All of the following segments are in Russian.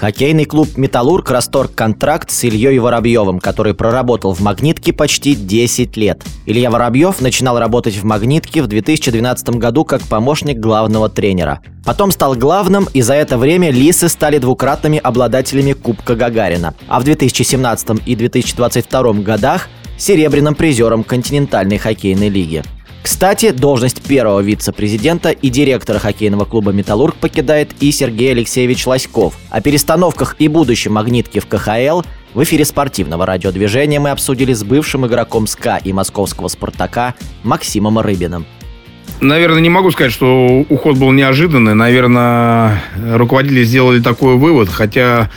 Хоккейный клуб «Металлург» расторг контракт с Ильей Воробьевым, который проработал в «Магнитке» почти 10 лет. Илья Воробьев начинал работать в «Магнитке» в 2012 году как помощник главного тренера. Потом стал главным, и за это время «Лисы» стали двукратными обладателями Кубка Гагарина. А в 2017 и 2022 годах – серебряным призером континентальной хоккейной лиги. Кстати, должность первого вице-президента и директора хоккейного клуба «Металлург» покидает и Сергей Алексеевич Лоськов. О перестановках и будущем «Магнитки» в КХЛ в эфире спортивного радиодвижения мы обсудили с бывшим игроком СКА и московского «Спартака» Максимом Рыбиным. Наверное, не могу сказать, что уход был неожиданный. Наверное, руководители сделали такой вывод, хотя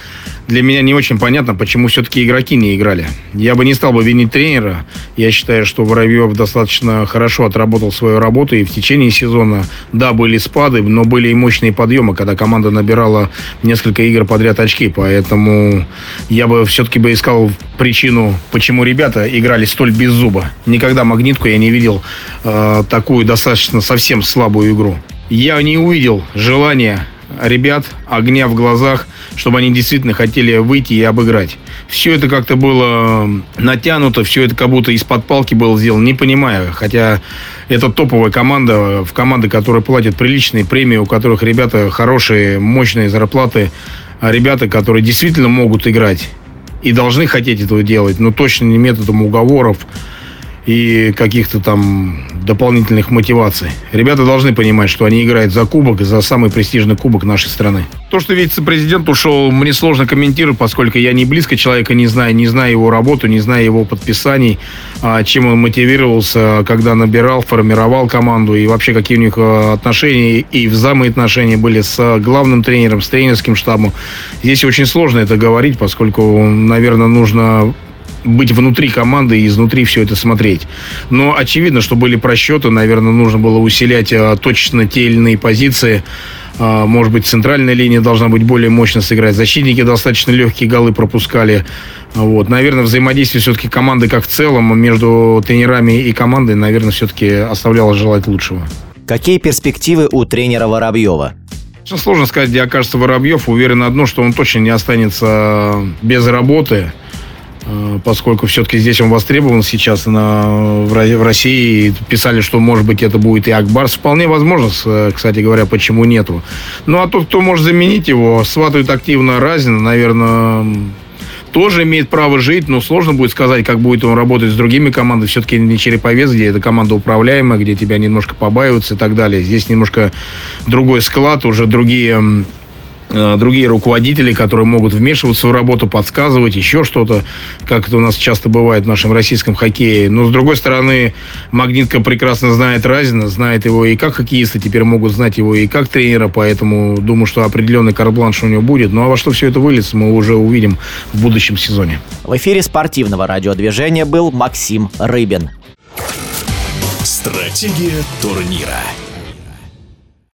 для меня не очень понятно, почему все-таки игроки не играли. Я бы не стал бы винить тренера. Я считаю, что Воробьев достаточно хорошо отработал свою работу и в течение сезона, да, были спады, но были и мощные подъемы, когда команда набирала несколько игр подряд очки. Поэтому я бы все-таки бы искал причину, почему ребята играли столь без зуба. Никогда магнитку я не видел э, такую достаточно совсем слабую игру. Я не увидел желания ребят, огня в глазах, чтобы они действительно хотели выйти и обыграть. Все это как-то было натянуто, все это как будто из-под палки было сделано, не понимаю. Хотя это топовая команда, в команды, которые платят приличные премии, у которых ребята хорошие, мощные зарплаты, а ребята, которые действительно могут играть и должны хотеть этого делать, но точно не методом уговоров, и каких-то там дополнительных мотиваций. Ребята должны понимать, что они играют за кубок, за самый престижный кубок нашей страны. То, что вице-президент ушел, мне сложно комментировать, поскольку я не близко человека не знаю, не знаю его работу, не знаю его подписаний, а, чем он мотивировался, когда набирал, формировал команду и вообще какие у них а, отношения и взаимоотношения были с главным тренером, с тренерским штабом. Здесь очень сложно это говорить, поскольку, наверное, нужно быть внутри команды и изнутри все это смотреть. Но очевидно, что были просчеты, наверное, нужно было усилять а, точно те или иные позиции. А, может быть, центральная линия должна быть более мощно сыграть. Защитники достаточно легкие голы пропускали. Вот. Наверное, взаимодействие все-таки команды как в целом между тренерами и командой, наверное, все-таки оставляло желать лучшего. Какие перспективы у тренера Воробьева? Очень сложно сказать, где окажется Воробьев. Уверен одно, что он точно не останется без работы. Э, поскольку все-таки здесь он востребован сейчас на, в России. Писали, что, может быть, это будет и Акбарс. Вполне возможно, кстати говоря, почему нету. Ну, а тот, кто может заменить его, сватают активно Разина, наверное, тоже имеет право жить, но сложно будет сказать, как будет он работать с другими командами. Все-таки не Череповец, где эта команда управляемая, где тебя немножко побаиваются и так далее. Здесь немножко другой склад, уже другие другие руководители, которые могут вмешиваться в работу, подсказывать, еще что-то, как это у нас часто бывает в нашем российском хоккее. Но, с другой стороны, Магнитка прекрасно знает Разина, знает его и как хоккеиста, теперь могут знать его и как тренера, поэтому думаю, что определенный карбланш у него будет. Ну, а во что все это выльется, мы уже увидим в будущем сезоне. В эфире спортивного радиодвижения был Максим Рыбин. Стратегия турнира.